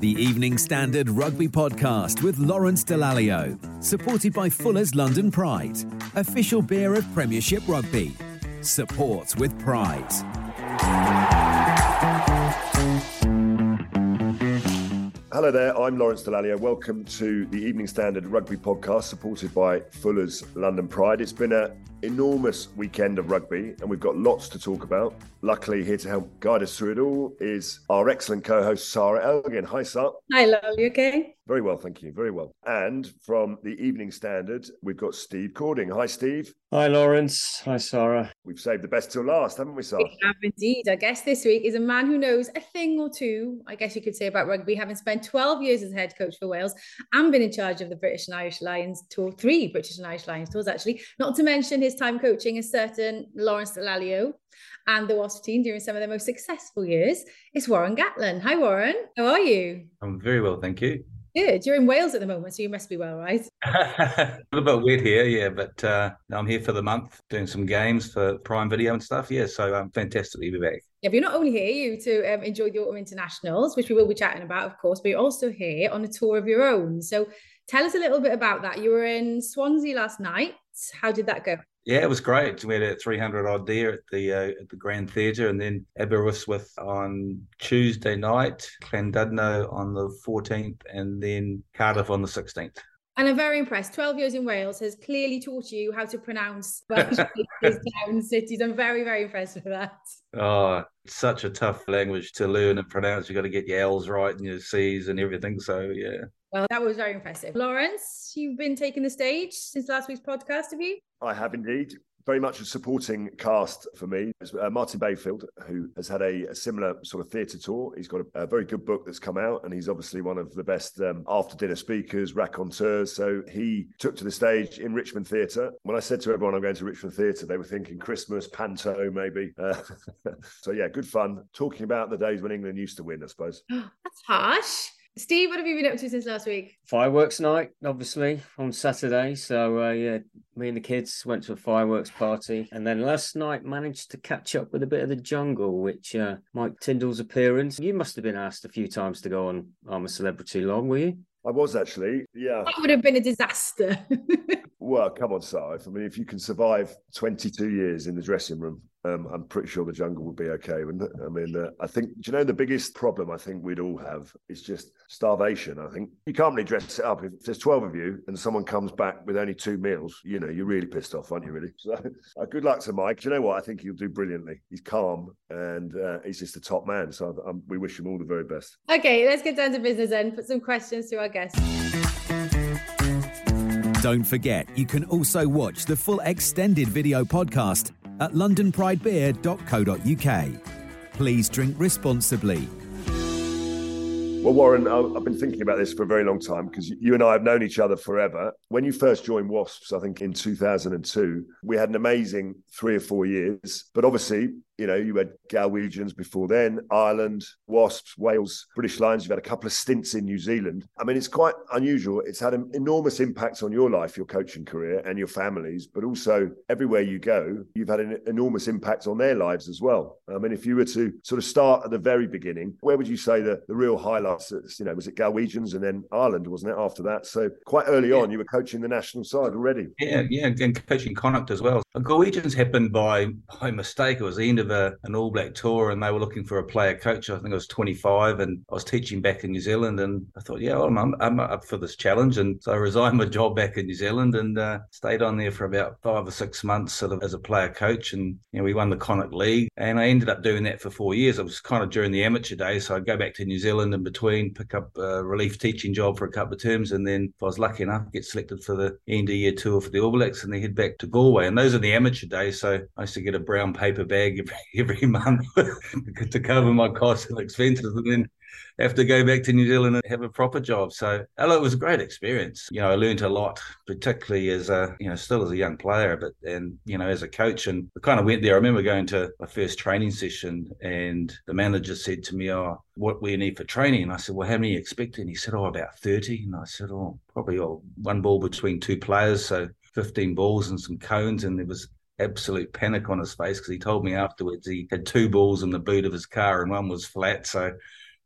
The Evening Standard Rugby Podcast with Lawrence Dallaglio, supported by Fuller's London Pride, official beer of Premiership Rugby. Support with pride. Hello there, I'm Lawrence Dallaglio. Welcome to the Evening Standard Rugby Podcast, supported by Fuller's London Pride. It's been an enormous weekend of rugby, and we've got lots to talk about. Luckily, here to help guide us through it all is our excellent co-host Sarah Elgin. Hi, Sarah. Hi, Lol. You okay? Very well, thank you. Very well. And from the Evening Standard, we've got Steve Cording. Hi, Steve. Hi, Lawrence. Hi, Sarah. We've saved the best till last, haven't we, Sarah? We have indeed. I guess this week is a man who knows a thing or two, I guess you could say, about rugby, having spent 12 years as head coach for Wales and been in charge of the British and Irish Lions tour, three British and Irish Lions tours, actually, not to mention his time coaching a certain Lawrence Dallaglio and the Wasp team during some of their most successful years. It's Warren Gatland. Hi, Warren. How are you? I'm very well, thank you. Good. You're in Wales at the moment, so you must be well, right? a little bit wet here, yeah, but uh, I'm here for the month doing some games for Prime Video and stuff. Yeah, so I'm um, fantastic to be back. Yeah, but you're not only here you to um, enjoy the autumn internationals, which we will be chatting about, of course, but you're also here on a tour of your own. So tell us a little bit about that. You were in Swansea last night. How did that go? Yeah, it was great. We had a 300 odd there at the uh, at the Grand Theatre, and then Aberystwyth on Tuesday night, Llandudno on the 14th, and then Cardiff on the 16th. And I'm very impressed. 12 years in Wales has clearly taught you how to pronounce Welsh towns, cities. I'm very, very impressed with that. Oh, such a tough language to learn and pronounce. You've got to get your L's right and your C's and everything. So, yeah. Well, that was very impressive. Lawrence, you've been taking the stage since last week's podcast, have you? I have indeed. Very much a supporting cast for me. Uh, Martin Bayfield, who has had a, a similar sort of theatre tour. He's got a, a, very good book that's come out, and he's obviously one of the best um, after dinner speakers, raconteurs. So he took to the stage in Richmond Theatre. When I said to everyone I'm going to Richmond Theatre, they were thinking Christmas, panto, maybe. Uh, so yeah, good fun. Talking about the days when England used to win, I suppose. That's harsh. Steve, what have you been up to since last week? Fireworks night, obviously, on Saturday. So, uh, yeah, me and the kids went to a fireworks party. And then last night managed to catch up with a bit of the jungle, which uh, Mike Tindall's appearance. You must have been asked a few times to go on I'm a Celebrity Long, were you? I was actually, yeah. That would have been a disaster. well, come on, Sarah. I mean, if you can survive 22 years in the dressing room, um, I'm pretty sure the jungle would be okay, wouldn't it? I mean, uh, I think, do you know, the biggest problem I think we'd all have is just starvation. I think you can't really dress it up. If there's 12 of you and someone comes back with only two meals, you know, you're really pissed off, aren't you, really? So uh, good luck to Mike. Do you know what? I think he'll do brilliantly. He's calm and uh, he's just a top man. So um, we wish him all the very best. Okay, let's get down to business then. Put some questions to our guests. Don't forget, you can also watch the full extended video podcast at londonpridebeer.co.uk. Please drink responsibly. Well, Warren, I've been thinking about this for a very long time because you and I have known each other forever. When you first joined Wasps, I think in 2002, we had an amazing three or four years. But obviously, you know, you had Galwegians before then, Ireland, Wasps, Wales, British Lions. You've had a couple of stints in New Zealand. I mean, it's quite unusual. It's had an enormous impact on your life, your coaching career, and your families, but also everywhere you go, you've had an enormous impact on their lives as well. I mean, if you were to sort of start at the very beginning, where would you say the, the real highlights? You know, was it Galwegians and then Ireland, wasn't it, after that? So quite early yeah. on, you were coaching the national side already. Yeah, yeah, and coaching Connacht as well. Galwegians happened by by mistake. It was the end of of a, an All Black tour and they were looking for a player coach. I think I was 25 and I was teaching back in New Zealand. And I thought, yeah, I'm, I'm, I'm up for this challenge. And so I resigned my job back in New Zealand and uh, stayed on there for about five or six months sort of as a player coach. And, you know, we won the Connacht League. And I ended up doing that for four years. It was kind of during the amateur days. So I'd go back to New Zealand in between, pick up a relief teaching job for a couple of terms. And then if I was lucky enough, get selected for the end of year tour for the All Blacks and then head back to Galway. And those are the amateur days. So I used to get a brown paper bag every, every month to cover my costs and expenses. And then have to go back to New Zealand and have a proper job. So hello, it was a great experience. You know, I learned a lot, particularly as a, you know, still as a young player, but and you know, as a coach. And I kind of went there. I remember going to my first training session and the manager said to me, Oh, what we need for training? And I said, Well, how many are you expecting? He said, Oh, about 30. And I said, Oh, probably oh, one ball between two players. So 15 balls and some cones. And there was absolute panic on his face because he told me afterwards he had two balls in the boot of his car and one was flat. So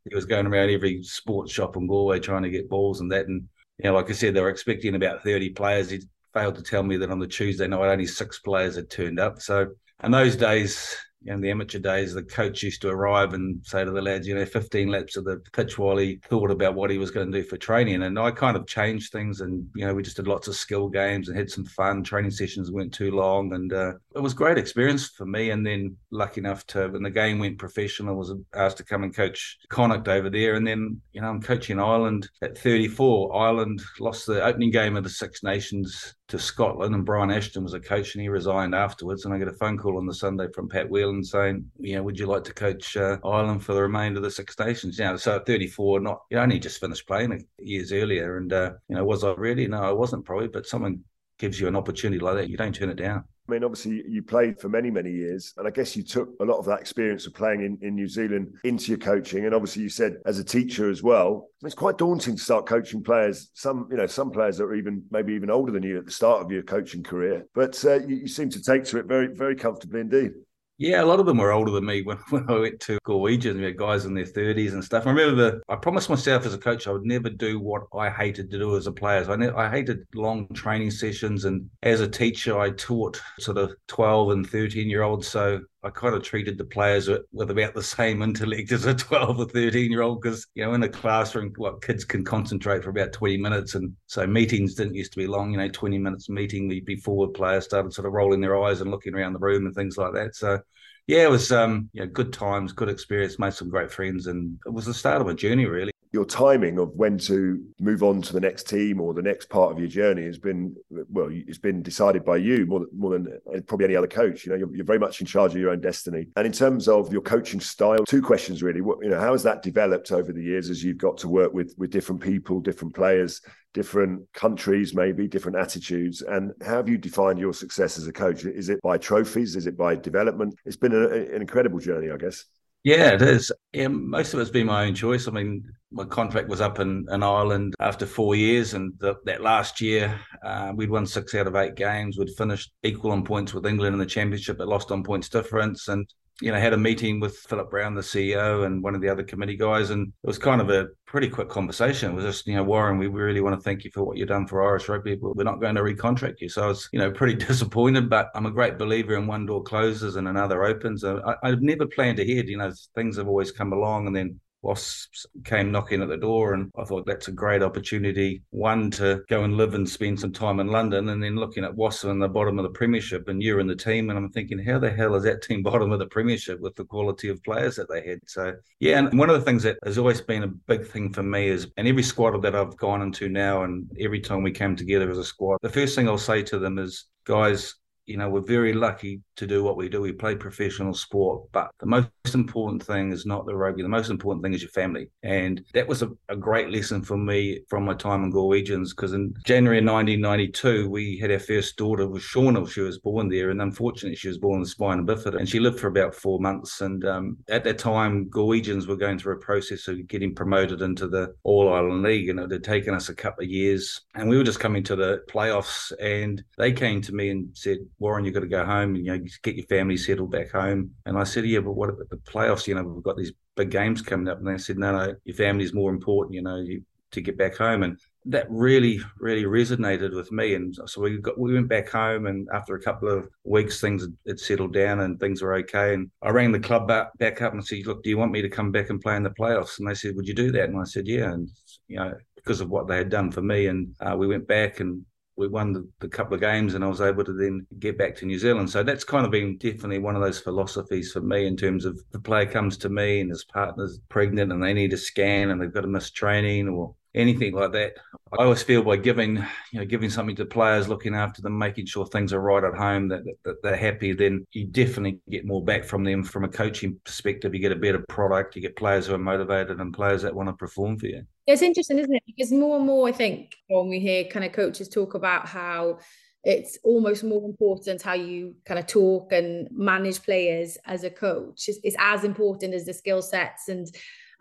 he was going around every sports shop in Galway trying to get balls and that. And, you know, like I said, they were expecting about 30 players. He failed to tell me that on the Tuesday night, only six players had turned up. So in those days, in the amateur days, the coach used to arrive and say to the lads, you know, 15 laps of the pitch while he thought about what he was going to do for training. And I kind of changed things and, you know, we just did lots of skill games and had some fun. Training sessions weren't too long. And uh, it was great experience for me. And then lucky enough to, when the game went professional, I was asked to come and coach Connacht over there. And then, you know, I'm coaching Ireland at 34. Ireland lost the opening game of the Six Nations to Scotland, and Brian Ashton was a coach, and he resigned afterwards. And I get a phone call on the Sunday from Pat Whelan saying, you know, would you like to coach uh, Ireland for the remainder of the Six Nations? You know, so at 34, not you know, only just finished playing years earlier, and uh, you know, was I really? No, I wasn't probably, but someone gives you an opportunity like that, you don't turn it down. I mean, obviously, you played for many, many years, and I guess you took a lot of that experience of playing in, in New Zealand into your coaching. And obviously, you said as a teacher as well, it's quite daunting to start coaching players. Some, you know, some players that are even maybe even older than you at the start of your coaching career, but uh, you, you seem to take to it very, very comfortably indeed. Yeah, a lot of them were older than me when, when I went to Galwegian. We had guys in their 30s and stuff. I remember the, I promised myself as a coach I would never do what I hated to do as a player. So I, ne- I hated long training sessions. And as a teacher, I taught sort of 12 and 13 year olds. So I kind of treated the players with about the same intellect as a 12 or 13 year old because, you know, in a classroom, what kids can concentrate for about 20 minutes. And so meetings didn't used to be long, you know, 20 minutes meeting before players started sort of rolling their eyes and looking around the room and things like that. So, yeah, it was um, you know, good times, good experience, made some great friends, and it was the start of a journey, really your timing of when to move on to the next team or the next part of your journey has been well it's been decided by you more, more than uh, probably any other coach. You know you're, you're, very much in charge of your own destiny. And in terms of your coaching style two questions really. What, you know how has that developed over the years as you've got to work with with different people different players different countries maybe different attitudes? And how have you defined your success as a coach? Is it by trophies? Is it by development? It's been a, an incredible journey i guess yeah, it is. Yeah, most of it's been my own choice. I mean, my contract was up in, in Ireland after four years, and the, that last year uh, we'd won six out of eight games. We'd finished equal on points with England in the championship, but lost on points difference. And you know, had a meeting with Philip Browne, the CEO, and one of the other committee guys, and it was kind of a pretty quick conversation. It was just, you know, Warren, we really want to thank you for what you've done for Irish rugby, but we're not going to recontract you. So I was, you know, pretty disappointed, but I'm a great believer in one door closes and another opens. I, I've never planned ahead, you know, things have always come along and then Wasps came knocking at the door, and I thought that's a great opportunity. One to go and live and spend some time in London, and then looking at Wasps in the bottom of the Premiership, and you're in the team, and I'm thinking, how the hell is that team bottom of the Premiership with the quality of players that they had? So yeah, and one of the things that has always been a big thing for me is, and every squad that I've gone into now, and every time we came together as a squad, the first thing I'll say to them is, guys, you know, we're very lucky to do what we do. We play professional sport, but the most important thing is not the rugby. The most important thing is your family. And that was a, a great lesson for me from my time in Galwegians because in January 1992, we had our first daughter with Shauna. She was born there. And unfortunately, she was born with spina bifida and she lived for about four months. And um, at that time, Galwegians were going through a process of getting promoted into the All Ireland League. And it had taken us a couple of years. And we were just coming to the playoffs. And they came to me and said, Warren, you've got to go home and you know get your family settled back home. And I said, yeah, but what about the playoffs? You know, we've got these big games coming up. And they said, no, no, your family's more important. You know, you, to get back home. And that really, really resonated with me. And so we got we went back home, and after a couple of weeks, things had settled down and things were okay. And I rang the club back, up and said, "Look, do you want me to come back and play in the playoffs?" And they said, "Would you do that?" And I said, "Yeah." And you know, because of what they had done for me, and uh, we went back and we won the, the, couple of games and I was able to then get back to New Zealand. So that's kind of been definitely one of those philosophies for me in terms of the player comes to me and his partner's pregnant and they need a scan and they've got to miss training or anything like that. I always feel by giving, you know, giving something to players, looking after them, making sure things are right at home, that, that they're happy, then you definitely get more back from them from a coaching perspective. You get a better product, you get players who are motivated and players that want to perform for you. It's interesting, isn't it? Because more and more, I think, when we hear kind of coaches talk about how it's almost more important how you kind of talk and manage players as a coach It's, is as important as the skill sets and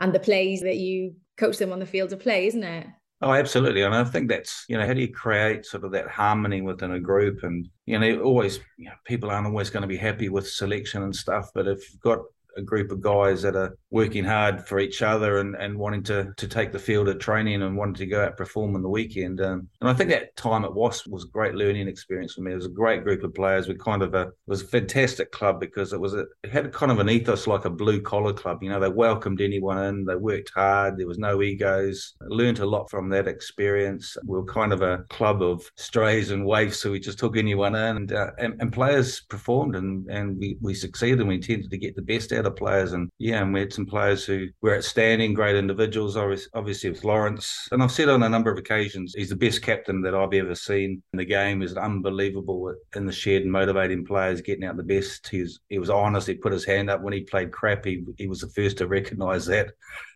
and the plays that you coach them on the field of play, isn't it? Oh, absolutely. And I think that's, you know, how do you create sort of that harmony within a group? And, you know, always, you know, people aren't always going to be happy with selection and stuff. But if you've got a group of guys that are working hard for each other and, and wanting to to take the field at training and wanting to go out perform on the weekend. Um, and I think that time at Wasp was a great learning experience for me. It was a great group of players. We kind of a it was a fantastic club because it was a, it had kind of an ethos like a blue collar club. You know, they welcomed anyone in. They worked hard. There was no egos. I learned a lot from that experience. We were kind of a club of strays and waifs, so we just took anyone in, and uh, and, and players performed and and we, we succeeded. and We intended to get the best out of players, and yeah, and we had some players who were outstanding, great individuals. Obviously, with Lawrence, and I've said on a number of occasions, he's the best captain that I've ever seen in the game. He's unbelievable in the shed and motivating players, getting out the best. He was he was honest. He put his hand up when he played crap. He he was the first to recognise that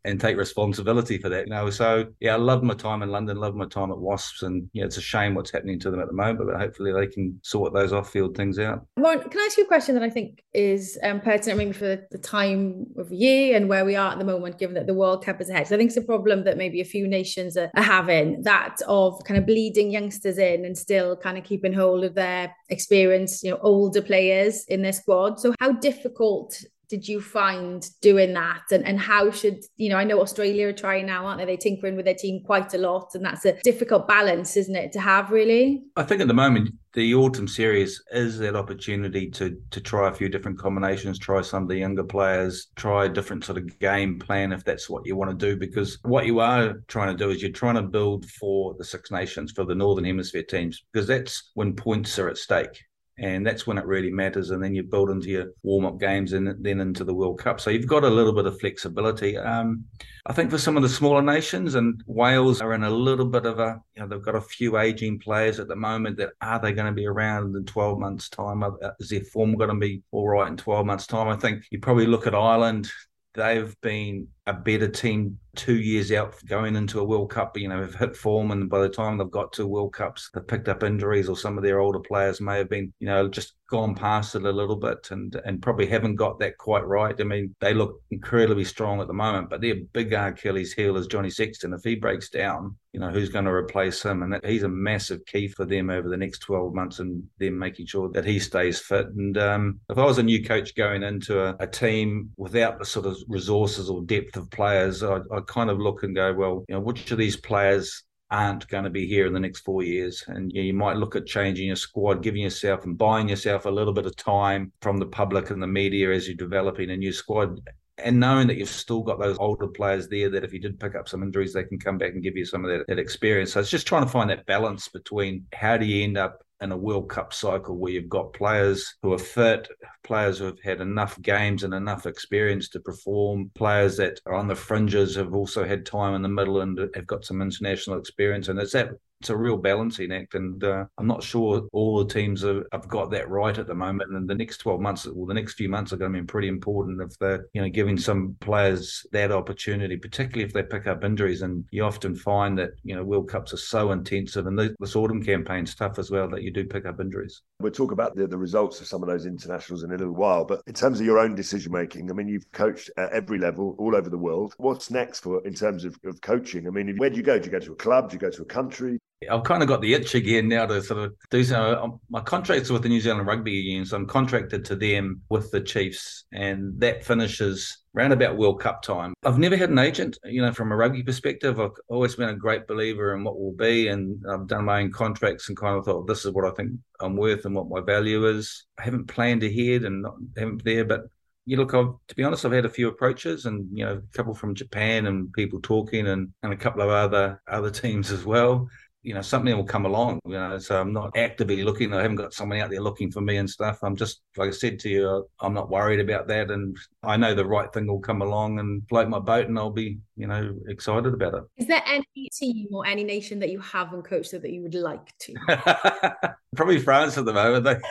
and take responsibility for that. You know, so yeah, I love my time in London, love my time at Wasps, and yeah, it's a shame what's happening to them at the moment, but hopefully they can sort those off-field things out. Can I ask you a question that I think is um, pertinent maybe for the time of year and where we are at the moment, given that the World Cup is ahead? So I think it's a problem that maybe a few nations are, are having that of kind of bleeding youngsters in and still kind of keeping hold of their experience, you know, older players in their squad. So how difficult did you find doing that? And, and how should you know i know australia are trying now aren't they? They're tinkering with their team quite a lot and that's a difficult balance isn't it to have really? I think at the moment the autumn series is that opportunity to to try a few different combinations try some of the younger players try a different sort of game plan if that's what you want to do because what you are trying to do is you're trying to build for the six nations for the northern hemisphere teams because that's when points are at stake and that's when it really matters. And then you build into your warm up games and then into the World Cup. So you've got a little bit of flexibility. Um, I think for some of the smaller nations, and Wales are in a little bit of a, you know, they've got a few aging players at the moment that are they going to be around in 12 months' time? Is their form going to be all right in 12 months' time? I think you probably look at Ireland. They've been a better team two years out going into a World Cup. You know, have hit form, and by the time they've got to World Cups, they've picked up injuries, or some of their older players may have been, you know, just gone past it a little bit, and and probably haven't got that quite right. I mean, they look incredibly strong at the moment, but their big Achilles heel is Johnny Sexton. If he breaks down, you know, who's going to replace him? And that, he's a massive key for them over the next twelve months, and them making sure that he stays fit. And um, if I was a new coach going into a, a team without the sort of resources or depth of players, I, I kind of look and go, well, you know, which of these players aren't going to be here in the next four years. And you, know, you, might look at changing your squad, giving yourself and buying yourself a little bit of time from the public and the media as you're developing a new squad. And knowing that you've still got those older players there that if you did pick up some injuries, they can come back and give you some of that, that experience. So it's just trying to find that balance between how do you end up in a World Cup cycle where you've got players who are fit, players who have had enough games and enough experience to perform, players that are on the fringes have also had time in the middle and have got some international experience. And it's that it's a real balancing act, and uh, I'm not sure all the teams have, got that right at the moment. And the next 12 months, well, the next few months are going to be pretty important if they're, you know, giving some players that opportunity, particularly if they pick up injuries. And you often find that you know World Cups are so intensive, and this autumn campaign's tough as well that you do pick up injuries. We'll talk about the, the results of some of those internationals in a little while, but in terms of your own decision making, I mean, you've coached at every level all over the world. What's next for in terms of, of coaching? I mean, where do you go? Do you go to a club? Do you go to a country? I've kind of got the itch again now to sort of do so. Um, my contract's with the New Zealand Rugby Union, so I'm contracted to them with the Chiefs, and that finishes around about World Cup time. I've never had an agent, you know, from a rugby perspective. I've always been a great believer in what will be, and I've done my own contracts and kind of thought this is what I think I'm worth and what my value is. I haven't planned ahead and not, haven't there, but you look, I've, to be honest, I've had a few approaches, and you know, a couple from Japan and people talking, and and a couple of other other teams as well you know something will come along you know so i'm not actively looking i haven't got someone out there looking for me and stuff i'm just like i said to you i'm not worried about that and i know the right thing will come along and float my boat and i'll be you know excited about it is there any team or any nation that you haven't coached that you would like to probably france at the moment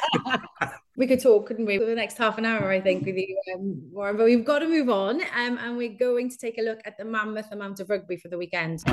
we could talk, couldn't we, for the next half an hour, I think, with you, um, Warren. But we've got to move on, um, and we're going to take a look at the mammoth amount of rugby for the weekend.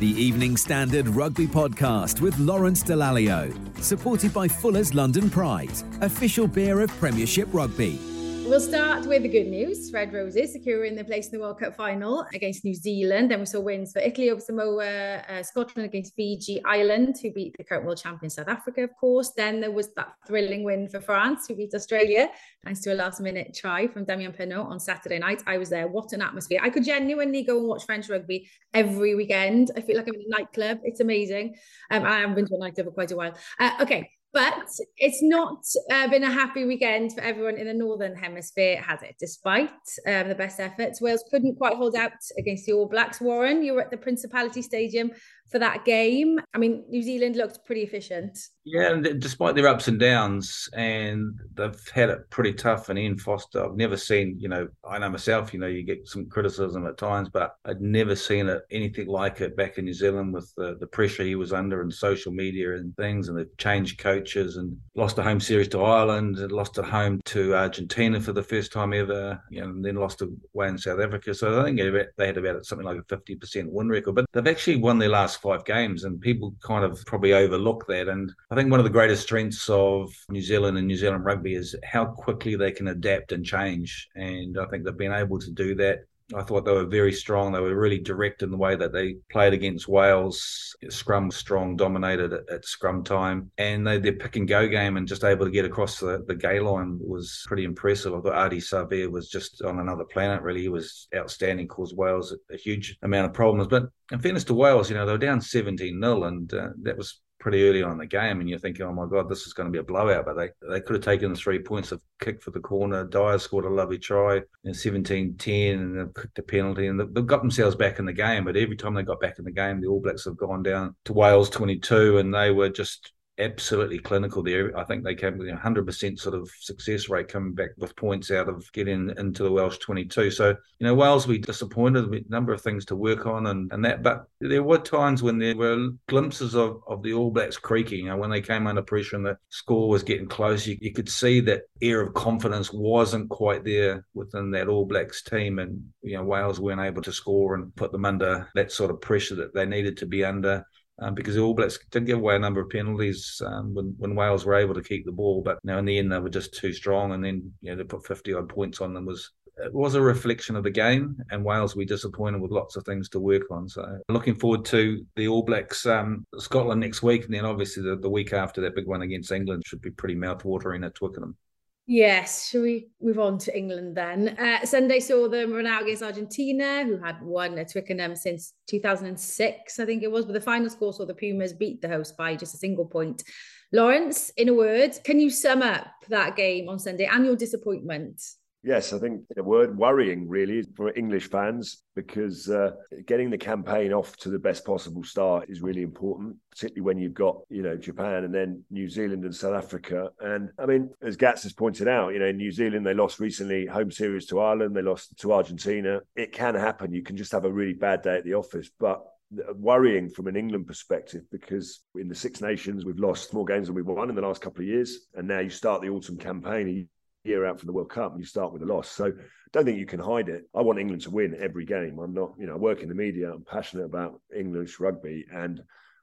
The Evening Standard Rugby Podcast with Lawrence Dallaglio, supported by Fuller's London Pride, official beer of Premiership Rugby. We'll start with the good news. Red Roses securing their place in the World Cup final against New Zealand. Then we saw wins for Italy over Samoa, uh, Scotland against Fiji, Ireland, who beat the current world champion South Africa, of course. Then there was that thrilling win for France, who beat Australia, thanks to a last minute try from Damian Penaud on Saturday night. I was there. What an atmosphere. I could genuinely go and watch French rugby every weekend. I feel like I'm in a nightclub. It's amazing. Um, I haven't been to a nightclub for quite a while. Uh, okay. But it's not uh, been a happy weekend for everyone in the Northern Hemisphere, has it? Despite um, the best efforts, Wales couldn't quite hold out against the All Blacks. Warren, you were at the Principality Stadium for that game. I mean, New Zealand looked pretty efficient. Yeah, and despite their ups and downs, and they've had it pretty tough. And Ian Foster, I've never seen, you know, I know myself, you know, you get some criticism at times, but I'd never seen it anything like it back in New Zealand with the, the pressure he was under and social media and things, and the changed coaches and lost a home series to Ireland, and lost at home to Argentina for the first time ever, you know, and then lost away in South Africa. So I think they had about something like a 50% win record, but they've actually won their last five games, and people kind of probably overlook that. And I think one of the greatest strengths of New Zealand and New Zealand rugby is how quickly they can adapt and change. And I think they've been able to do that. I thought they were very strong. They were really direct in the way that they played against Wales. Scrum strong, dominated at, at scrum time, and they, their pick and go game and just able to get across the, the gain line was pretty impressive. I thought Ardie Savea was just on another planet. Really, he was outstanding. Caused Wales a, a huge amount of problems, but in fairness to Wales, you know they were down seventeen 0 and uh, that was pretty early on in the game, and you're thinking, "Oh my God, this is going to be a blowout." But they they could have taken the three points, of kick for the corner. Dyer scored a lovely try in 17-10, and they've kicked a penalty, and they've got themselves back in the game. But every time they got back in the game, the All Blacks have gone down to Wales 22, and they were just absolutely clinical there. I think they came with a hundred percent sort of success rate coming back with points out of getting into the Welsh 22. So, you know, Wales we disappointed, with a number of things to work on and, and that, but there were times when there were glimpses of, of the All Blacks creaking. You know, when they came under pressure and the score was getting close, you, you could see that air of confidence wasn't quite there within that All Blacks team. And, you know, Wales weren't able to score and put them under that sort of pressure that they needed to be under um, because the All Blacks did give away a number of penalties um, when, when Wales were able to keep the ball, but now in the end they were just too strong, and then you know to put fifty odd points on them was it was a reflection of the game, and Wales we disappointed with lots of things to work on. So looking forward to the All Blacks um, Scotland next week, and then obviously the, the week after that big one against England should be pretty mouth-watering at Twickenham. Yes, shall we move on to England then? Uh, Sunday saw them run out against Argentina, who had won at Twickenham since 2006, I think it was. But the final score saw the Pumas beat the host by just a single point. Lawrence, in a word, can you sum up that game on Sunday and your disappointment? Yes, I think the word worrying really for English fans because uh, getting the campaign off to the best possible start is really important, particularly when you've got, you know, Japan and then New Zealand and South Africa. And I mean, as Gats has pointed out, you know, in New Zealand, they lost recently home series to Ireland, they lost to Argentina. It can happen. You can just have a really bad day at the office. But worrying from an England perspective because in the Six Nations we've lost more games than we've won in the last couple of years, and now you start the autumn campaign year out from the World Cup and you start with a loss. So don't think you can hide it. I want England to win every game. I'm not, you know, I work in the media. I'm passionate about English rugby and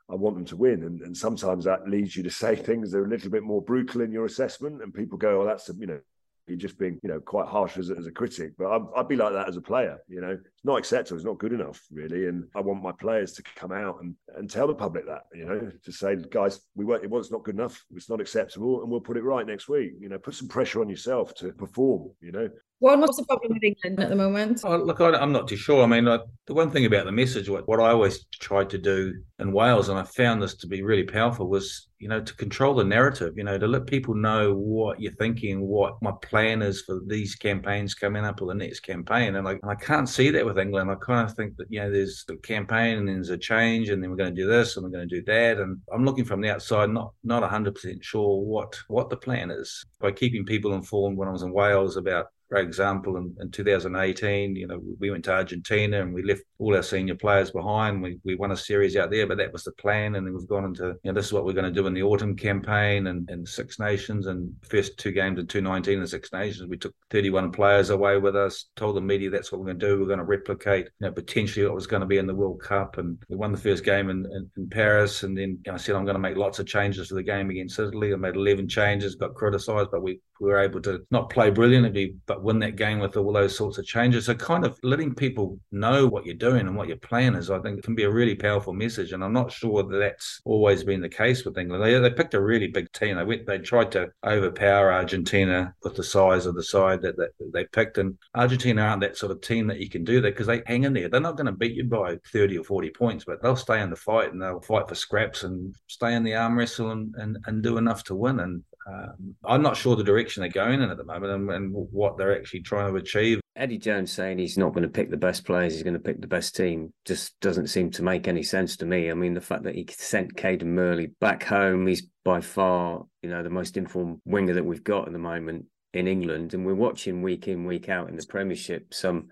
I want them to win. And, and sometimes that leads you to say things that are a little bit more brutal in your assessment. And people go, oh, that's, you know, you're just being, you know, quite harsh as, as a critic. But I'd, I'd, be like that as a player. You know, not acceptable. It's not good enough, really. And I want my players to come out and, and tell the public that, you know, to say, guys, we weren't, it was not good enough. It's not acceptable, and we'll put it right next week. You know, put some pressure on yourself to perform. You know, Well, what's the problem with England at the moment? Oh, look, I, am not too sure. I mean, the one thing about the message, what, what I always tried to do in Wales, and I found this to be really powerful, was you know to control the narrative. You know, to let people know what you're thinking, what my plan is for these campaigns coming up or the next campaign. And I, and I can't see that with England. I kind of think that you know there's the campaign and there's a change, and then we're going to do this and we're going to do that. And I'm looking from the outside, not not 100 percent sure what what the plan is. By keeping people informed when I was in Wales about for example, in, in 2018, you know, we went to Argentina and we left all our senior players behind. We, we won a series out there, but that was the plan. And then we've gone into, you know, this is what we're going to do in the autumn campaign and, and Six Nations and first two games in 2019 and Six Nations. We took 31 players away with us, told the media that's what we're going to do. We're going to replicate, you know, potentially what was going to be in the World Cup. And we won the first game in, in, in Paris. And then you know, I said, I'm going to make lots of changes to the game against Italy. I made 11 changes, got criticised, but we, we were able to not play brilliantly, but win that game with all those sorts of changes. So kind of letting people know what you're doing and what your plan is, I think can be a really powerful message. And I'm not sure that that's always been the case with England. They, they picked a really big team. They went, they tried to overpower Argentina with the size of the side that, that they picked. And Argentina aren't that sort of team that you can do that because they hang in there. They're not going to beat you by 30 or 40 points, but they'll stay in the fight and they'll fight for scraps and stay in the arm wrestle and, and, and do enough to win. And um, I'm not sure the direction they're going in at the moment and, and, what they're actually trying to achieve. Eddie Jones saying he's not going to pick the best players, he's going to pick the best team, just doesn't seem to make any sense to me. I mean, the fact that he sent Cadan Murley back home, he's by far, you know, the most informed winger that we've got at the moment in England, and we're watching week in, week out in the Premiership some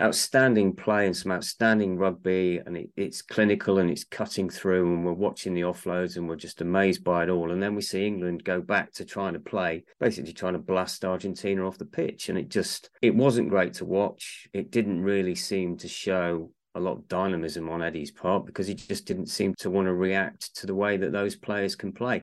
outstanding play and some outstanding rugby, and it, it's clinical and it's cutting through. And we're watching the offloads and we're just amazed by it all. And then we see England go back to trying to play, basically trying to blast Argentina off the pitch, and it just it wasn't great to watch. It didn't really seem to show a lot of dynamism on Eddie's part because he just didn't seem to want to react to the way that those players can play.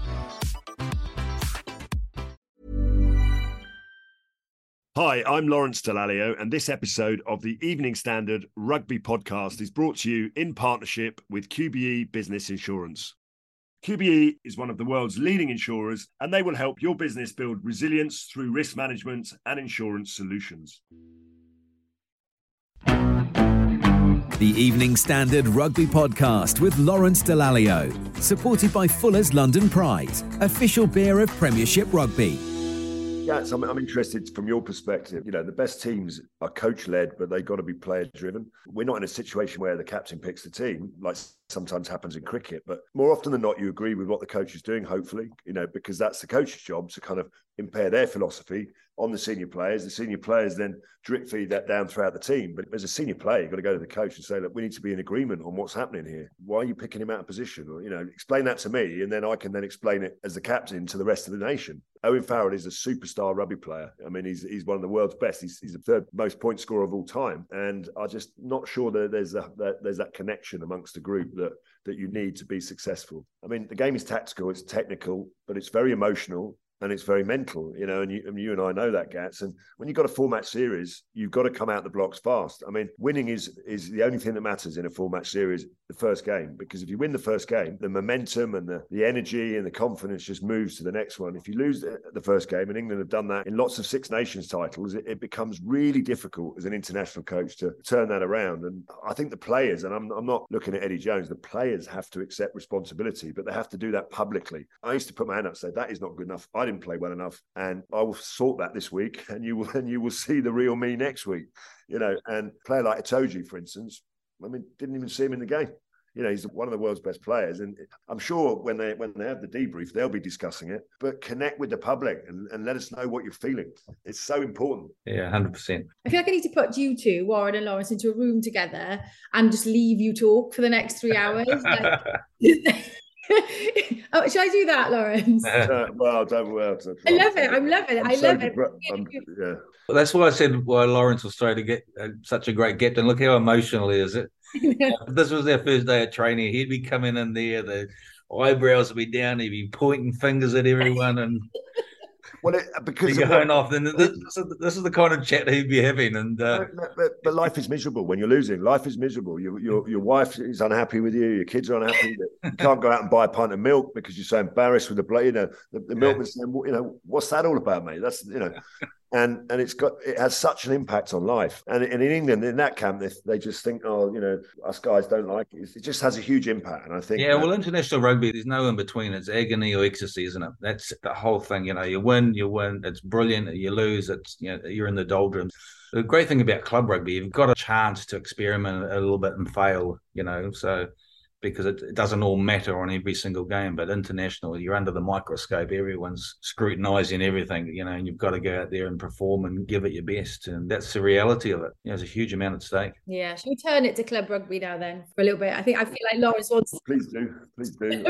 Hi, I'm Lawrence Dallaglio, and this episode of the Evening Standard Rugby Podcast is brought to you in partnership with QBE Business Insurance. QBE is one of the world's leading insurers, and they will help your business build resilience through risk management and insurance solutions. The Evening Standard Rugby Podcast with Lawrence Dallaglio, supported by Fuller's London Pride, official beer of Premiership Rugby. Yeah, so I'm, I'm, interested from your perspective. You know, the best teams are coach led, but they've got to be player driven. We're not in a situation where the captain picks the team, like sometimes happens in cricket, but more often than not, you agree with what the coach is doing, hopefully, you know, because that's the coach's job to kind of impair their philosophy on the senior players. The senior players then drip feed that down throughout the team. But as a senior player, you've got to go to the coach and say, look, we need to be in agreement on what's happening here. Why are you picking him out of position? Or, you know, explain that to me. And then I can then explain it as the captain to the rest of the nation. Owen Farrell is a superstar rugby player. I mean, he's he's one of the world's best. He's, he's the third most point scorer of all time. And I'm just not sure that there's a, that there's that connection amongst the group that that you need to be successful. I mean, the game is tactical, it's technical, but it's very emotional and it's very mental, you know. And you, and you and I know that, Gats. And when you've got a four match series, you've got to come out the blocks fast. I mean, winning is is the only thing that matters in a four match series, the first game, because if you win the first game, the momentum and the, the energy and the confidence just moves to the next one. If you lose the, first game, and England have done that in lots of Six Nations titles, it, it becomes really difficult as an international coach to turn that around. And I think the players, and I'm, I'm not looking at Eddie Jones, the players have to accept responsibility, but they have to do that publicly. I used to put my hand up and say, that is not good enough. I didn't play well enough. And I will sort that this week and you will and you will see the real me next week. You know, and a player like Itoje, for instance, I mean, didn't even see him in the game you know he's one of the world's best players and i'm sure when they when they have the debrief they'll be discussing it but connect with the public and, and let us know what you're feeling it's so important yeah 100% i feel like i need to put you two warren and lawrence into a room together and just leave you talk for the next three hours like, oh, should I do that, Lawrence? Uh, well, don't well. I love it. I'm loving it. I'm i so love it. yeah. Well, that's why I said why Lawrence was trying to get uh, such a great captain. Look how emotional he is. It. this was their first day of training. He'd be coming in there. The eyebrows would be down. He'd be pointing fingers at everyone and. Well, it, because you're going off, then this, this, is the kind of chat he'd be having. And uh... but, but, but, life is miserable when you're losing. Life is miserable. Your your your wife is unhappy with you. Your kids are unhappy. you can't go out and buy a pint of milk because you're so embarrassed with the blood. You know, the, the milkman's yeah. saying, you know, what's that all about, mate? That's you know and and it's got it has such an impact on life. And, and in England, in that camp, they, they just think, oh, you know, us guys don't like it. It just has a huge impact. And I think, yeah, that, well, international rugby, there's no in between. It's agony or ecstasy, isn't it? That's the whole thing. You know, you win, you win. It's brilliant. You lose, it's you know, you're in the doldrums. The great thing about club rugby, you've got a chance to experiment a little bit and fail. You know, so because it, it, doesn't all matter on every single game. But international, you're under the microscope. Everyone's scrutinising everything, you know, and you've got to go out there and perform and give it your best. And that's the reality of it. You know, there's a huge amount at stake. Yeah. Should we turn it to club rugby now then for a little bit? I think I feel like Lawrence wants. Please do. Please do.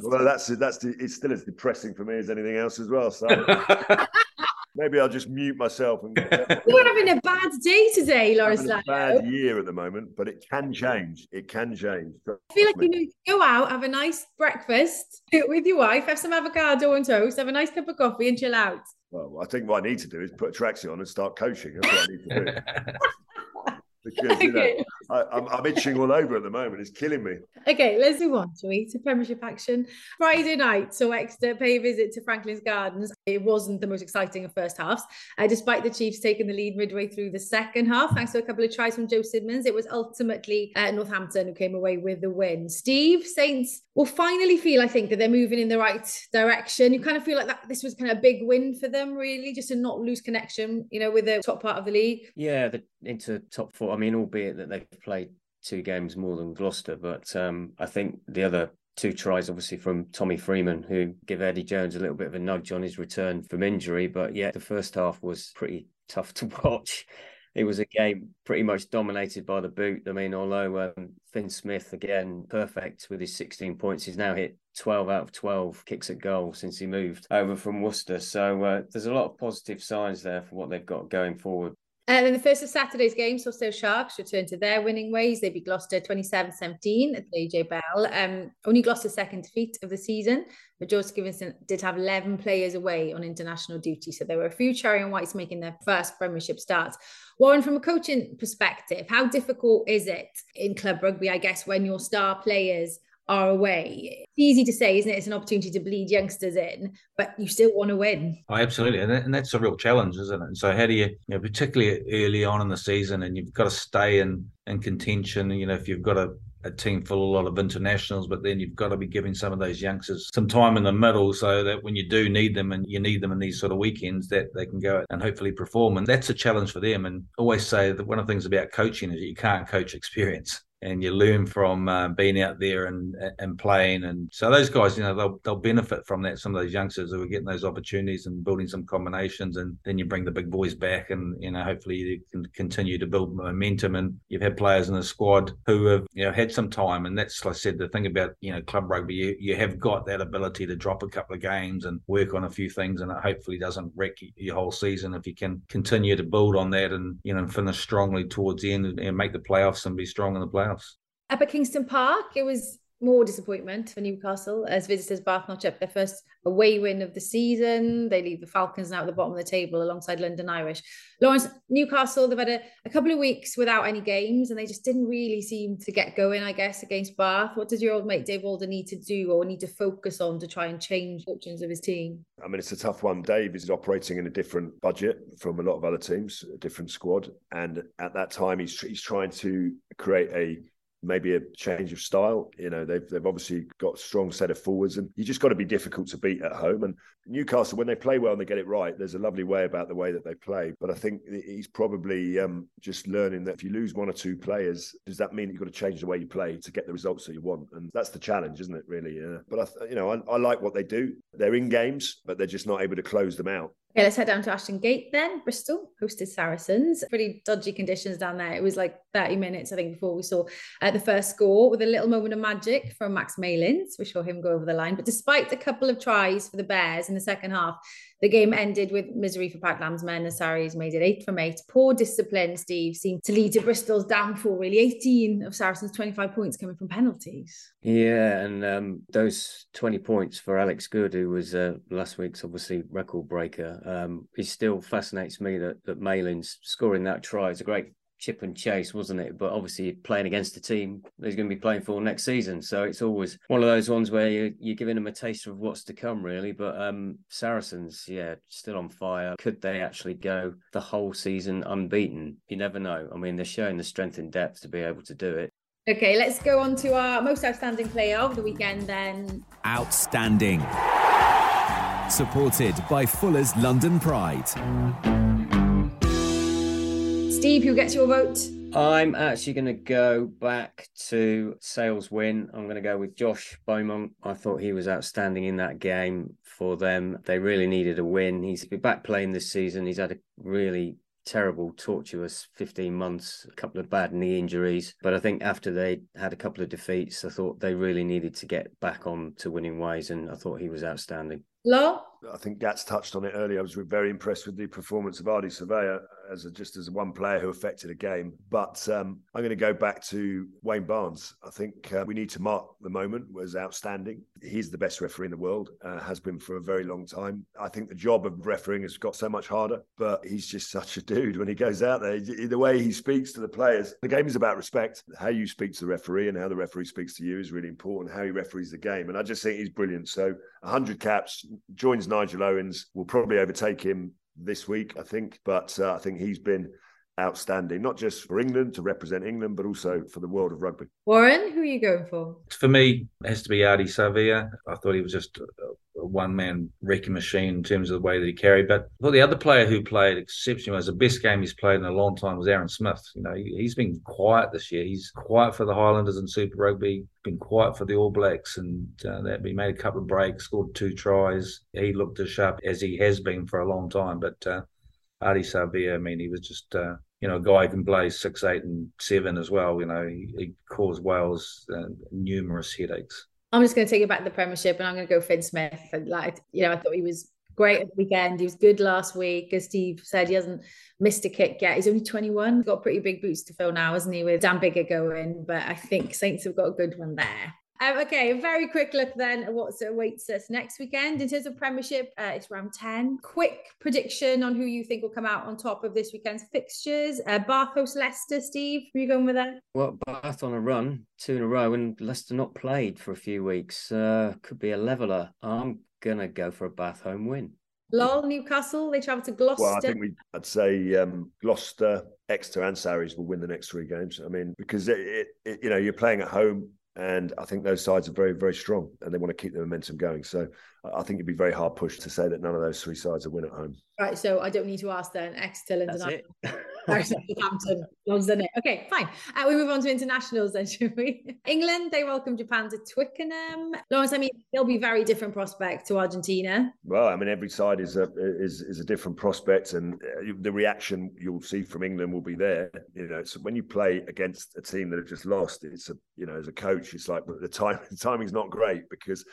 well, that's that's it's still as depressing for me as anything else as well. So. Maybe I'll just mute myself. And You're having a bad day today, Lawrence. a bad year at the moment, but it can change. It can change. I feel like you know, go out, have a nice breakfast with your wife, have some avocado and toast, have a nice cup of coffee, and chill out. Well, I think what I need to do is put a tracksuit on and start coaching. That's what I need to do. because you know I, am itching all over at the moment. It's killing me. Okay, let's move on, shall we, to Premiership action. Friday night, so Exeter pay a visit to Franklin's Gardens. It wasn't the most exciting of first halves, uh, despite the Chiefs taking the lead midway through the second half, thanks to a couple of tries from Joe Simmonds. It was ultimately uh, Northampton who came away with the win. Steve Saints will finally feel, I think, that they're moving in the right direction. You kind of feel like that this was kind of a big win for them, really, just to not lose connection, you know, with the top part of the league. Yeah, the, into top four. I mean, albeit that they've played two games more than Gloucester, but um, I think the other two tries, obviously from Tommy Freeman, who give Eddie Jones a little bit of a nudge on his return from injury. But yeah, the first half was pretty tough to watch. It was a game pretty much dominated by the boot. I mean, although um, Fin Smith again perfect with his 16 points, he's now hit 12 out of 12 kicks at goal since he moved over from Worcester. So uh, there's a lot of positive signs there for what they've got going forward. And then the first of Saturday's game, Sale Sharks return to their winning ways. They beat Gloucester 27-17 at the AJ Bell. Um, only Gloucester's second defeat of the season, but George Skivington did have 11 players away on international duty. So there were a few Cherry and Whites making their first Premiership starts. Warren, from a coaching perspective, how difficult is it in club rugby, I guess, when your star players are away. It's easy to say, isn't it? It's an opportunity to bleed youngsters in, but you still want to win. Oh, absolutely, and, that, and that's a real challenge, isn't it? And so, how do you, you know, particularly early on in the season, and you've got to stay in in contention. You know, if you've got a a team full of a lot of internationals, but then you've got to be giving some of those youngsters some time in the middle so that when you do need them and you need them in these sort of weekends, that they can go and hopefully perform. And that's a challenge for them. And always say that one of the things about coaching is you can't coach experience and you learn from uh, being out there and and playing. And so those guys, you know, they'll they'll benefit from that. Some of those youngsters who are getting those opportunities and building some combinations, and then you bring the big boys back, and you know, hopefully you can continue to build momentum. And you've had players in the squad who have you know had some time, and that's like I said the thing about you know club rugby. You you have got that ability to drop a couple of games and work on a few things, and it hopefully doesn't wreck your whole season if you can continue to build on that and you know finish strongly towards the end and make the playoffs and be strong in the playoffs at Kingston Park. It was more disappointment for Newcastle as visitors Bath notch up their first away win of the season. They leave the Falcons now at the bottom of the table alongside London Irish. Lawrence, Newcastle, they've had a, a couple of weeks without any games and they just didn't really seem to get going, I guess, against Bath. What does your old mate Dave Walder need to do or need to focus on to try and change fortunes of his team? I mean, it's a tough one. Dave is operating in a different budget from a lot of other teams, a different squad. And at that time, he's, he's trying to create a maybe a change of style. You know, they've they've obviously got a strong set of forwards, and you just got to be difficult to beat at home. And Newcastle, when they play well and they get it right, there's a lovely way about the way that they play. But I think he's probably um, just learning that if you lose one or two players, does that mean you've got to change the way you play to get the results that you want? And that's the challenge, isn't it? Really. Uh, but I, you know, I, I like what they do. They're in games, but they're just not able to close them out. Okay, let's head down to Ashton Gate then. Bristol hosted Saracens. Pretty dodgy conditions down there. It was like 30 minutes, I think, before we saw uh, the first score with a little moment of magic from Max Malins. We saw him go over the line. But despite a couple of tries for the Bears in the second half, the game ended with misery for Pat Lam's men as Sarries made it eight from eight. Poor discipline, Steve, seemed to lead to Bristol's downfall, really. 18 of Saracens' 25 points coming from penalties. Yeah, and um, those 20 points for Alex Goode, who was uh, last week's obviously record breaker, um, it still fascinates me that, that Malins scoring that try is a great chip and chase, wasn't it? But obviously playing against the team he's going to be playing for next season. So it's always one of those ones where you, you're giving them a taste of what's to come, really. But um, Saracens, yeah, still on fire. Could they actually go the whole season unbeaten? You never know. I mean, they're showing the strength and depth to be able to do it. Okay, let's go on to our most outstanding player of the weekend then. Outstanding. Supported by Fuller's London Pride. Steve, who gets your vote? I'm actually going to go back to Sales win. I'm going to go with Josh Beaumont. I thought he was outstanding in that game for them. They really needed a win. He's back playing this season. He's had a really terrible, tortuous 15 months, a couple of bad knee injuries. But I think after they had a couple of defeats, I thought they really needed to get back on to winning ways. And I thought he was outstanding. I think Gats touched on it earlier. I was very impressed with the performance of Ardie Savea as a, just as one player who affected a game. But um, I'm going to go back to Wayne Barnes. I think uh, we need to mark the moment was outstanding. He's the best referee in the world, uh, has been for a very long time. I think the job of refereeing has got so much harder, but he's just such a dude when he goes out there. The way he speaks to the players, the game is about respect. How you speak to the referee and how the referee speaks to you is really important. How he referees the game, and I just think he's brilliant. So 100 caps joins Nigel Owens. Will probably overtake him this week, I think. But uh, I think he's been outstanding, not just for England to represent England, but also for the world of rugby. Warren, who are you going for? For me, it has to be Ardie Savea. I thought he was just a one man wrecking machine in terms of the way that he carried. But thought the other player who played exceptionally was the best game he's played in a long time was Aaron Smith. You know, he, has been quiet this year. He's quiet for the Highlanders and Super Rugby, been quiet for the All Blacks, and uh, that he made a couple of breaks, scored two tries. He looked as sharp as he has been for a long time. But uh, Ardie Savea, I mean, he was just. Uh, you know, a guy who can play six, eight, and seven as well. You know, he, he caused Wales uh, numerous headaches. I'm just going to take it back to the Premiership, and I'm going to go Fin Smith. And like, you know, I thought he was great at the weekend. He was good last week, as Steve said. He hasn't missed a kick yet. He's only 21. He's got pretty big boots to fill now, hasn't he? With Dan Biggar going, but I think Saints have got a good one there. Um, okay, a very quick look then at what awaits us next weekend. In terms of Premiership, uh, it's round 10. Quick prediction on who you think will come out on top of this weekend's fixtures. Uh, Bath host Leicester, Steve. Who are you going with that? Well, Bath on a run, two in a row, and Leicester not played for a few weeks. Uh, could be a leveller. I'm going to go for a Bath home win. Lol, Newcastle, they travel to Gloucester. Well, I think we, I'd say um, Gloucester, Exeter, and Sarries will win the next three games. I mean, because it, it, it, you know you're playing at home, and I think those sides are very, very strong and they want to keep the momentum going. So I think it'd be very hard pushed to say that none of those three sides will win at home. Right. So I don't need to ask then. Exeter, London, Southampton. Okay, fine. Uh, we move on to internationals then, should we? England, they welcome Japan to Twickenham. Lawrence, I mean, they'll be very different prospect to Argentina. Well, I mean, every side is a is is a different prospect, and uh, the reaction you'll see from England will be there. You know, so when you play against a team that have just lost, it's a you know, as a coach, it's like the time the timing's not great because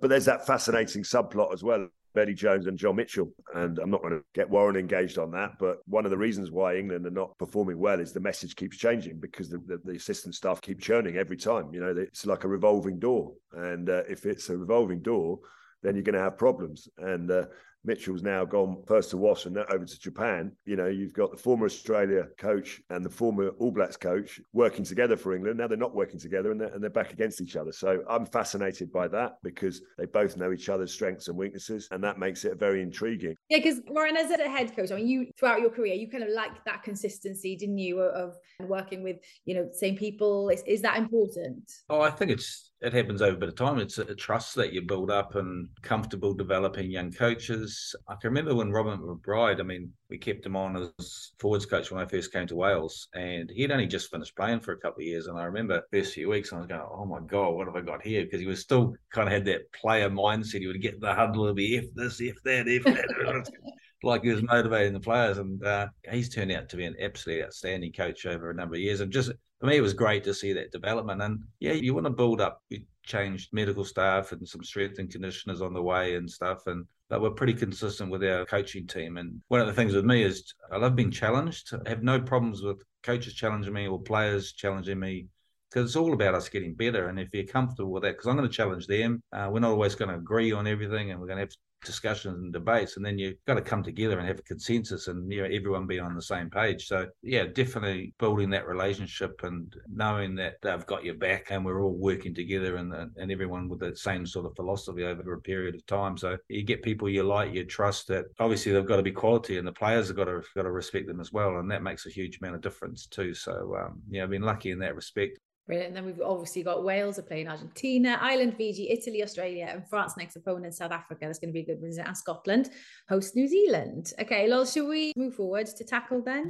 But there's that fascinating subplot as well. Eddie Jones and John Mitchell. And I'm not going to get Warren engaged on that. But one of the reasons why England are not performing well is the message keeps changing because the, the, the assistant staff keep churning every time. You know, it's like a revolving door. And uh, if it's a revolving door, then you're going to have problems. And uh, Mitchell's now gone first to Wasps and over to Japan. You know, you've got the former Australia coach and the former All Blacks coach working together for England. Now they're not working together and they're, and they're back against each other. So I'm fascinated by that because they both know each other's strengths and weaknesses, and that makes it very intriguing. Yeah, because Warren, as a head coach, I mean, you throughout your career, you kind of like that consistency, didn't you, of working with you know same people? Is, is that important? Oh, I think it's it happens over a bit of time. It's a trust that you build up and comfortable developing young coaches. I can remember when Robin McBryde, I mean, we kept him on as forwards coach when I first came to Wales, and he'd only just finished playing for a couple of years. And I remember first few weeks, I was going, "Oh my god, what have I got here?" Because he was still kind of had that player mindset. He would get the huddle, and be if this, if that, if that. like he was motivating the players, and uh, he's turned out to be an absolutely outstanding coach over a number of years. And just for me, it was great to see that development. And yeah, you want to build up. We changed medical staff and some strength and conditioners on the way and stuff. And but we're pretty consistent with our coaching team. And one of the things with me is I love being challenged. I have no problems with coaches challenging me or players challenging me because it's all about us getting better. And if you're comfortable with that, because I'm going to challenge them, uh, we're not always going to agree on everything, and we're going to have discussions and debates, and then you've got to come together and have a consensus, and you know everyone be on the same page. So yeah, definitely building that relationship and knowing that they've got your back, and we're all working together, and and everyone with the same sort of philosophy over a period of time. So you get people you like, you trust. That obviously they've got to be quality, and the players have got to got to respect them as well, and that makes a huge amount of difference too. So um, yeah, I've been lucky in that respect. Brilliant. And then we've obviously got Wales are playing Argentina, Ireland, Fiji, Italy, Australia, and France next opponent, South Africa. That's going to be a good one. And Scotland host New Zealand. Okay, Lol, should we move forward to tackle then?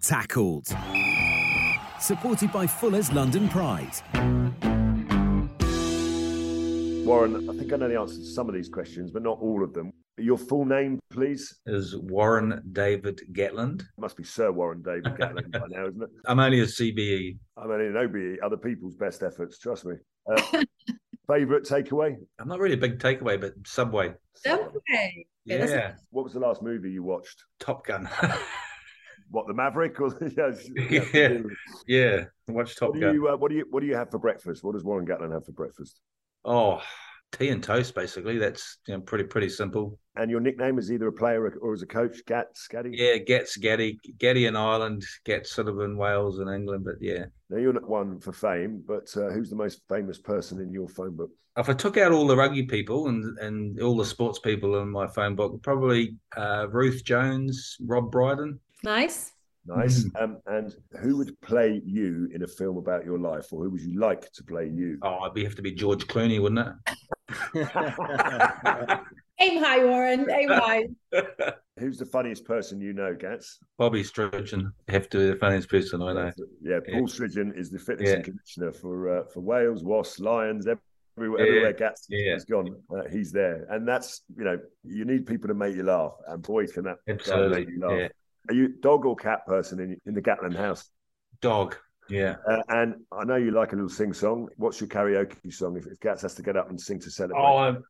Tackled. Supported by Fuller's London Pride. Warren, I think I know the answer to some of these questions, but not all of them. Your full name, please? Is Warren David Gatland. It must be Sir Warren David Gatland by now, isn't it? I'm only a CBE. I'm only an OBE, other people's best efforts, trust me. Uh, Favorite takeaway? I'm not really a big takeaway, but Subway. Subway. Yeah. yeah. What was the last movie you watched? Top Gun. what the Maverick? Or yeah, yeah, yeah. Watch Top what Gun. You, uh, what do you What do you have for breakfast? What does Warren Gatland have for breakfast? Oh, tea and toast, basically. That's you know, pretty pretty simple. And your nickname is either a player or as a coach, Gats, Gaddy? Yeah, Gats, Gaddy. Gaddy in Ireland, Gats sort of in Wales and England, but yeah. Now, you're not one for fame, but uh, who's the most famous person in your phone book? If I took out all the rugby people and, and all the sports people in my phone book, probably uh, Ruth Jones, Rob Brydon. Nice. Nice. Mm. Um, and who would play you in a film about your life, or who would you like to play you? Oh, it'd have to be George Clooney, wouldn't it? Aim high, Warren. Aim high. Who's the funniest person you know, Gats? Bobby Stridgeon. Have to be the funniest person I know. Yeah, Paul yeah. Stridgeon is the fitness yeah. and conditioner for uh, for Wales, Wasps, Lions, everywhere, yeah. everywhere Gats yeah. has gone. Uh, he's there, and that's you know you need people to make you laugh, and boy can that Absolutely. make you laugh. Yeah. Are you dog or cat person in in the Gatland house? Dog. Yeah. Uh, and I know you like a little sing song. What's your karaoke song if, if Gats has to get up and sing to celebrate? Oh,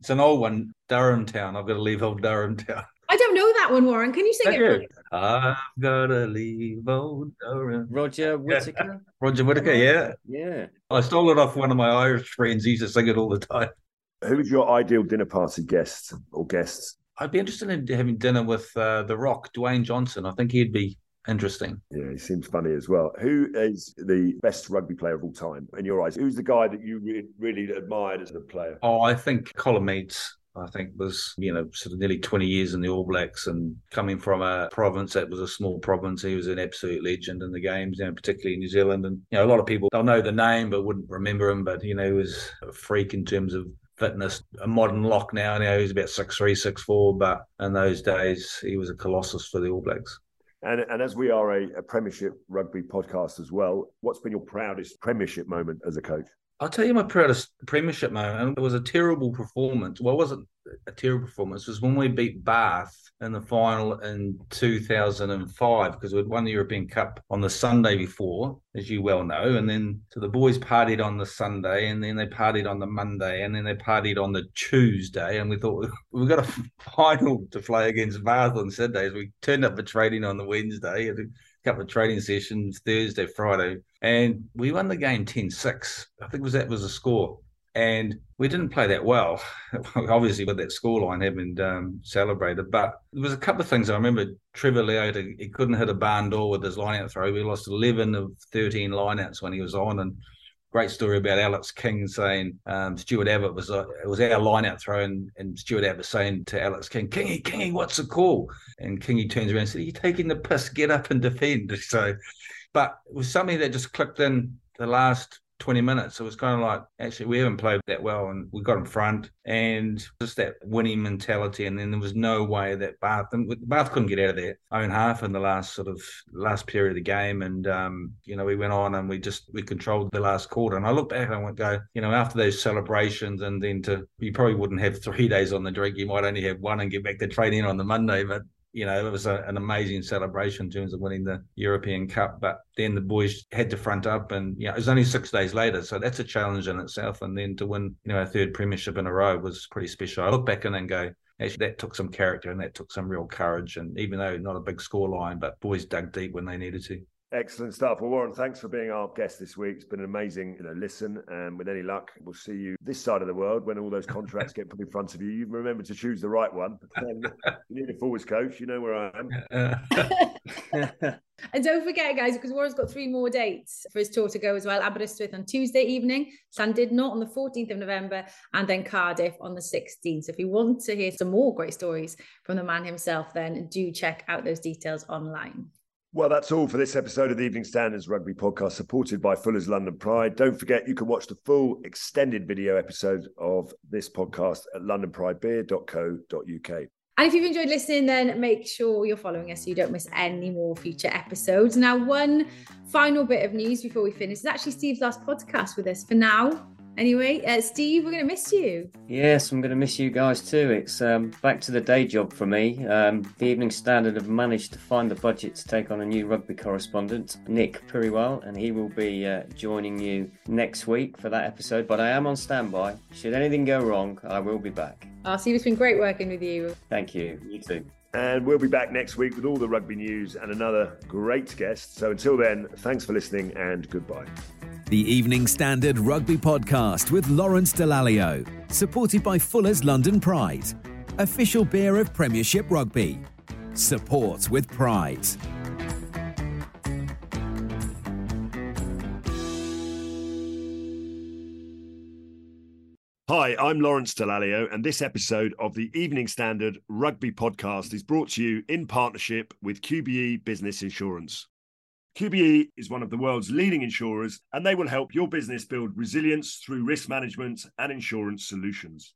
it's an old one, Durham Town. I've got to leave old Durham Town. I don't know that one, Warren. Can you sing it? I've got to leave old Durham. Roger Whittaker. Roger Whittaker, yeah. Yeah. I stole it off one of my Irish friends. He used to sing it all the time. Who's your ideal dinner party guest or guests? I'd be interested in having dinner with uh, The Rock, Dwayne Johnson. I think he'd be interesting. Yeah, he seems funny as well. Who is the best rugby player of all time in your eyes? Who's the guy that you re- really admired as a player? Oh, I think Colin Meads. I think was, you know, sort of nearly 20 years in the All Blacks and coming from a province that was a small province, he was an absolute legend in the games, you know, particularly in New Zealand. And, you know, a lot of people, they'll know the name but wouldn't remember him. But, you know, he was a freak in terms of fitness. A modern lock now, know, he's about six three, six four, but in those days, he was a colossus for the All Blacks. And, and as we are a, a Premiership rugby podcast as well, what's been your proudest Premiership moment as a coach? I'll tell you my proudest Premiership moment. It was a terrible performance. Well, it wasn't a terrible performance was when we beat Bath in the final in 2005 because we'd won the European Cup on the Sunday before, as you well know. And then so the boys partied on the Sunday and then they partied on the Monday and then they partied on the Tuesday. And we thought we've got a final to play against Bath on Sunday. So we turned up for training on the Wednesday. A couple of training sessions Thursday, Friday, and we won the game 10 6. I think was that was the score and we didn't play that well, obviously with that scoreline having um, celebrated. But there was a couple of things I remember. Trevor Leota, he couldn't hit a barn door with his lineout throw. We lost 11 of 13 lineouts when he was on, and great story about Alex King saying um, Stuart Abbott was uh, it was our lineout throw, and, and Stuart Abbott saying to Alex King, Kingy, Kingy, what's the call? And Kingy turns around and said, Are you taking the piss? Get up and defend. So, but it was something that just clicked in the last 20 minutes. It was kind of like, actually, we haven't played that well and we got in front and just that winning mentality. And then there was no way that Bath, and Bath couldn't get out of their own half in the last sort of last period of the game. And, um, you know, we went on and we just, we controlled the last quarter. And I look back and I went, go, you know, after those celebrations and then to, you probably wouldn't have three days on the drink. You might only have one and get back to training on the Monday. But you know, it was a, an amazing celebration in terms of winning the European Cup. But then the boys had to front up, and yeah, it was only six days later, so that's a challenge in itself. And then to win, you know, a third premiership in a row was pretty special. I look back and then go, actually, that took some character and that took some real courage. And even though not a big score line, but boys dug deep when they needed to. Excellent stuff. Well, Warren, thanks for being our guest this week. It's been an amazing, you know, listen. And with any luck, we'll see you this side of the world when all those contracts get put in front of you. You remember to choose the right one. You need a forwards coach. You know where I am. and don't forget, guys, because Warren's got three more dates for his tour to go as well. Aberystwyth on Tuesday evening, Llandudno on the 14th of November, and then Cardiff on the 16th. So if you want to hear some more great stories from the man himself, then do check out those details online. Well, that's all for this episode of the Evening Standards Rugby Podcast, supported by Fuller's London Pride. Don't forget, you can watch the full extended video episode of this podcast at londonpridebeer.co.uk. And if you've enjoyed listening, then make sure you're following us so you don't miss any more future episodes. Now, one final bit of news before we finish is actually Steve's last podcast with us for now. Anyway, uh, Steve, we're going to miss you. Yes, I'm going to miss you guys too. It's um, back to the day job for me. Um, the Evening Standard have managed to find the budget to take on a new rugby correspondent, Nick Purewal, and he will be uh, joining you next week for that episode. But I am on standby. Should anything go wrong, I will be back. Oh, Steve, it's been great working with you. Thank you. You too. And we'll be back next week with all the rugby news and another great guest. So until then, thanks for listening and goodbye. The Evening Standard Rugby Podcast with Lawrence Dallaglio, supported by Fuller's London Pride, official beer of Premiership Rugby. Support with pride. Hi, I'm Lawrence Dallaglio, and this episode of the Evening Standard Rugby Podcast is brought to you in partnership with QBE Business Insurance. QBE is one of the world's leading insurers, and they will help your business build resilience through risk management and insurance solutions.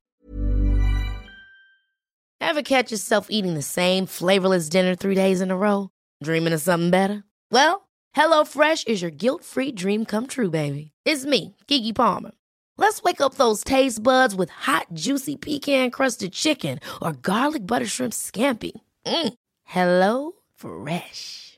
Ever catch yourself eating the same flavorless dinner three days in a row? Dreaming of something better? Well, HelloFresh is your guilt free dream come true, baby. It's me, Keke Palmer. Let's wake up those taste buds with hot, juicy pecan crusted chicken or garlic butter shrimp scampi. Mm. Hello Fresh.